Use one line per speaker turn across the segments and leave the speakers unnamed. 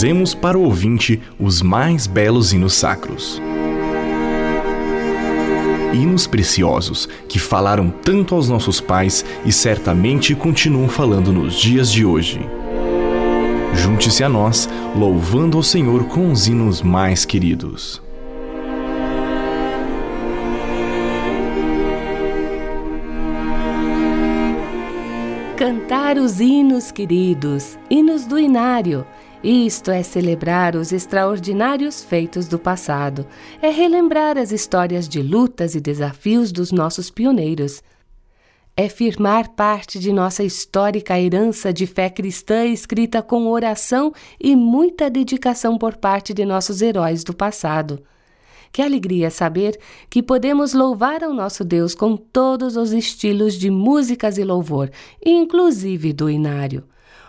Rezemos para o ouvinte os mais belos hinos sacros. Hinos preciosos que falaram tanto aos nossos pais e certamente continuam falando nos dias de hoje. Junte-se a nós, louvando ao Senhor com os hinos mais queridos.
Cantar os hinos queridos, hinos do Inário. Isto é celebrar os extraordinários feitos do passado, é relembrar as histórias de lutas e desafios dos nossos pioneiros. É firmar parte de nossa histórica herança de fé cristã escrita com oração e muita dedicação por parte de nossos heróis do passado. Que alegria saber que podemos louvar ao nosso Deus com todos os estilos de músicas e louvor, inclusive do inário.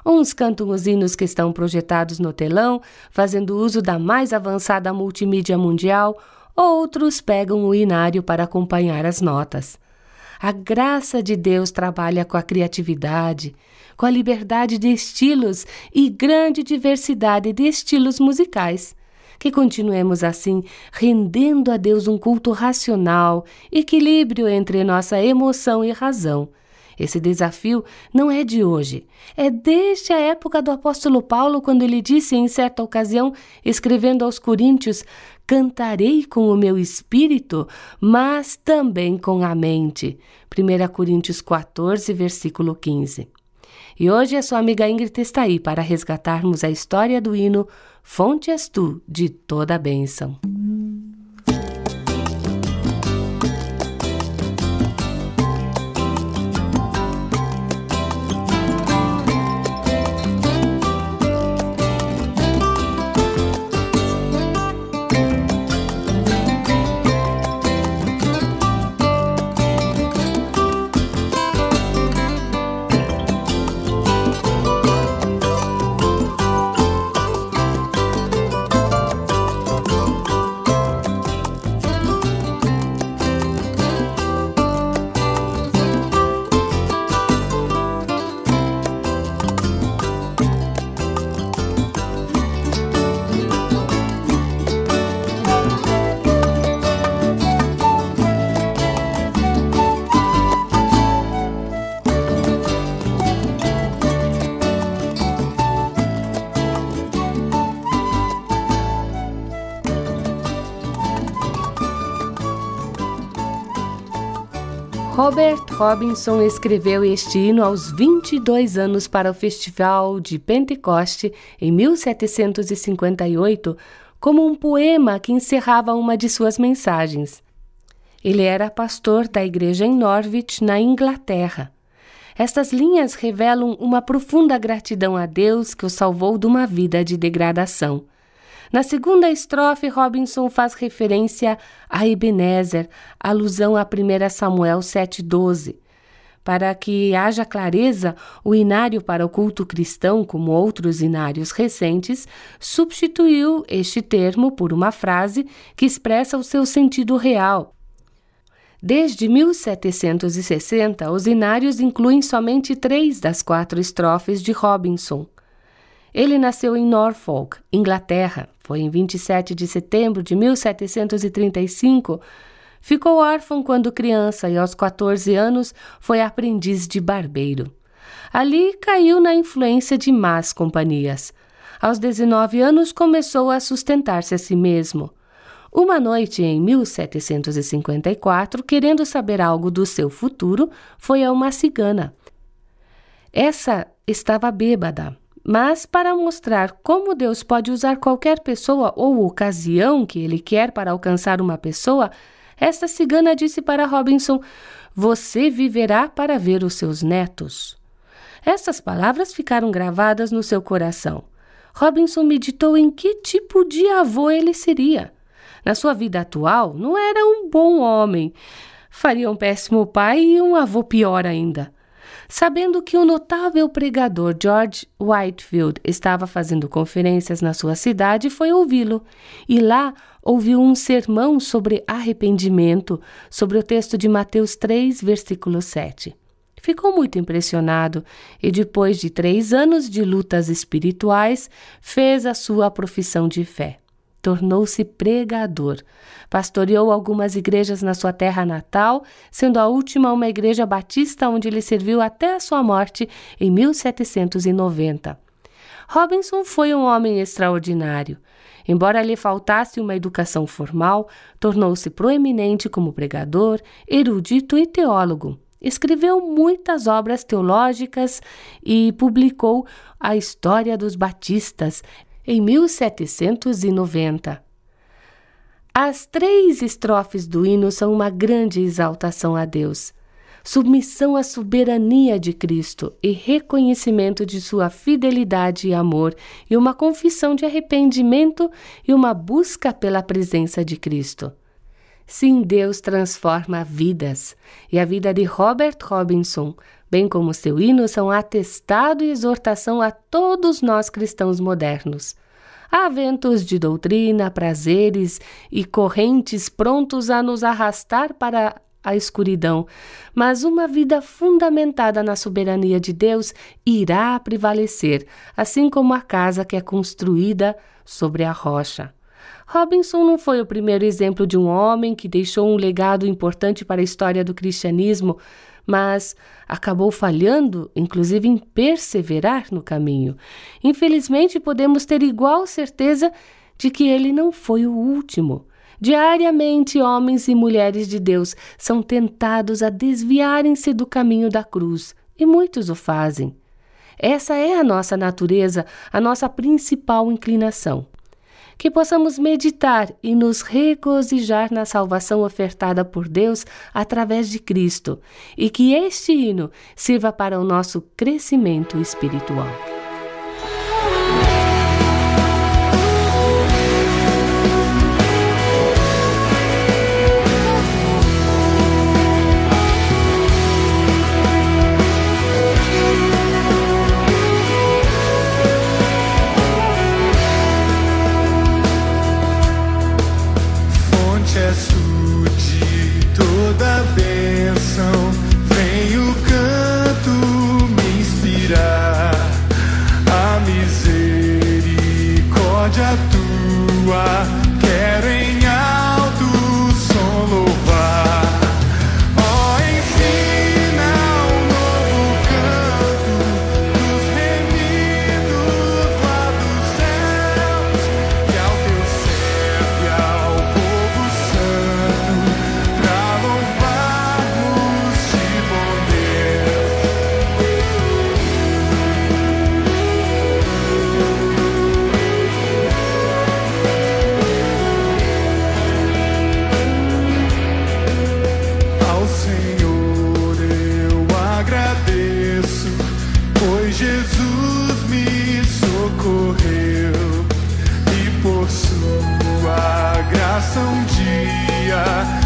Uns cantam os hinos que estão projetados no telão, fazendo uso da mais avançada multimídia mundial, outros pegam o inário para acompanhar as notas. A graça de Deus trabalha com a criatividade, com a liberdade de estilos e grande diversidade de estilos musicais que continuemos assim, rendendo a Deus um culto racional, equilíbrio entre nossa emoção e razão. Esse desafio não é de hoje, é desde a época do apóstolo Paulo, quando ele disse em certa ocasião, escrevendo aos Coríntios: Cantarei com o meu espírito, mas também com a mente. 1 Coríntios 14, versículo 15. E hoje a sua amiga Ingrid está aí para resgatarmos a história do hino Fonte és tu de toda a bênção. Robert Robinson escreveu este hino aos 22 anos para o Festival de Pentecoste em 1758 como um poema que encerrava uma de suas mensagens. Ele era pastor da igreja em Norwich, na Inglaterra. Estas linhas revelam uma profunda gratidão a Deus que o salvou de uma vida de degradação. Na segunda estrofe, Robinson faz referência a Ebenezer, alusão a 1 Samuel 7,12. Para que haja clareza, o inário para o culto cristão, como outros inários recentes, substituiu este termo por uma frase que expressa o seu sentido real. Desde 1760, os inários incluem somente três das quatro estrofes de Robinson. Ele nasceu em Norfolk, Inglaterra. Foi em 27 de setembro de 1735. Ficou órfão quando criança e aos 14 anos foi aprendiz de barbeiro. Ali caiu na influência de más companhias. Aos 19 anos começou a sustentar-se a si mesmo. Uma noite em 1754, querendo saber algo do seu futuro, foi a uma cigana. Essa estava bêbada mas para mostrar como Deus pode usar qualquer pessoa ou ocasião que Ele quer para alcançar uma pessoa, esta cigana disse para Robinson: Você viverá para ver os seus netos. Essas palavras ficaram gravadas no seu coração. Robinson meditou em que tipo de avô ele seria. Na sua vida atual, não era um bom homem. Faria um péssimo pai e um avô pior ainda. Sabendo que o notável pregador George Whitefield estava fazendo conferências na sua cidade, foi ouvi-lo e lá ouviu um sermão sobre arrependimento, sobre o texto de Mateus 3, versículo 7. Ficou muito impressionado e, depois de três anos de lutas espirituais, fez a sua profissão de fé. Tornou-se pregador. Pastoreou algumas igrejas na sua terra natal, sendo a última uma igreja batista onde ele serviu até a sua morte em 1790. Robinson foi um homem extraordinário. Embora lhe faltasse uma educação formal, tornou-se proeminente como pregador, erudito e teólogo. Escreveu muitas obras teológicas e publicou a História dos Batistas em 1790. As três estrofes do hino são uma grande exaltação a Deus, submissão à soberania de Cristo e reconhecimento de sua fidelidade e amor, e uma confissão de arrependimento e uma busca pela presença de Cristo. Sim, Deus transforma vidas. E a vida de Robert Robinson, bem como seu hino, são atestado e exortação a todos nós cristãos modernos. Há ventos de doutrina, prazeres e correntes prontos a nos arrastar para a escuridão, mas uma vida fundamentada na soberania de Deus irá prevalecer, assim como a casa que é construída sobre a rocha. Robinson não foi o primeiro exemplo de um homem que deixou um legado importante para a história do cristianismo, mas acabou falhando, inclusive em perseverar no caminho. Infelizmente, podemos ter igual certeza de que ele não foi o último. Diariamente, homens e mulheres de Deus são tentados a desviarem-se do caminho da cruz, e muitos o fazem. Essa é a nossa natureza, a nossa principal inclinação que possamos meditar e nos regozijar na salvação ofertada por Deus através de Cristo e que este hino sirva para o nosso crescimento espiritual. dia.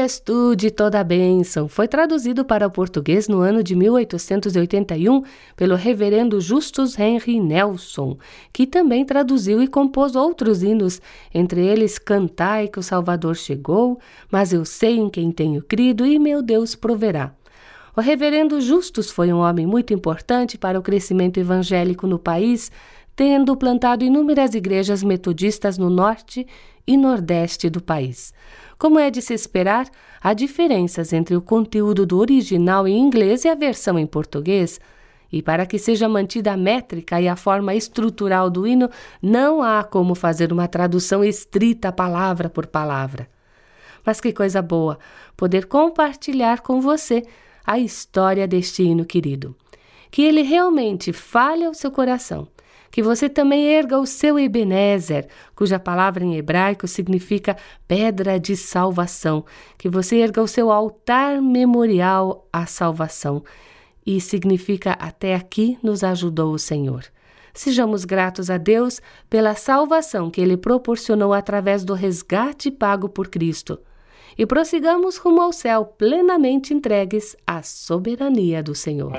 Fonte tu de toda a bênção foi traduzido para o português no ano de 1881 pelo reverendo Justus Henry Nelson, que também traduziu e compôs outros hinos, entre eles Cantai que o Salvador chegou, Mas eu sei em quem tenho crido e meu Deus proverá. O reverendo Justus foi um homem muito importante para o crescimento evangélico no país, tendo plantado inúmeras igrejas metodistas no norte e nordeste do país. Como é de se esperar, há diferenças entre o conteúdo do original em inglês e a versão em português. E para que seja mantida a métrica e a forma estrutural do hino, não há como fazer uma tradução estrita palavra por palavra. Mas que coisa boa poder compartilhar com você a história deste hino querido. Que ele realmente fale ao seu coração. Que você também erga o seu Ebenezer, cuja palavra em hebraico significa pedra de salvação. Que você erga o seu altar memorial à salvação. E significa até aqui nos ajudou o Senhor. Sejamos gratos a Deus pela salvação que Ele proporcionou através do resgate pago por Cristo e prossigamos rumo ao céu plenamente entregues à soberania do Senhor.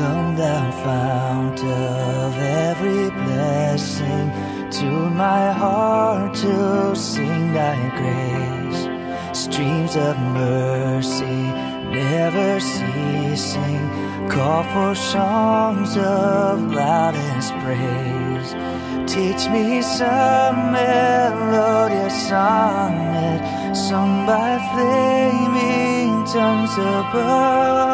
Come thou fount of every blessing, to my heart to sing thy grace. Streams of mercy never ceasing Call for songs of loudest praise. Teach me some melodious sonnet sung by flaming tongues above.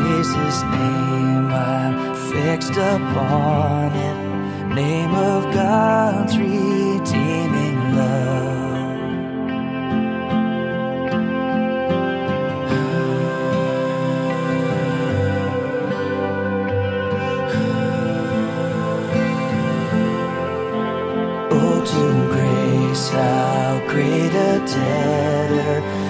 Praise His name, I'm fixed upon it. Name of God's redeeming love. Oh, to grace, how great a debtor.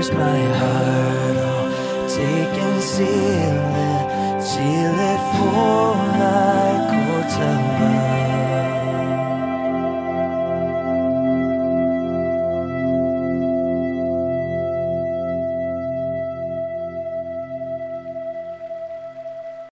Here's my heart, oh, take and seal it, seal it for thy courts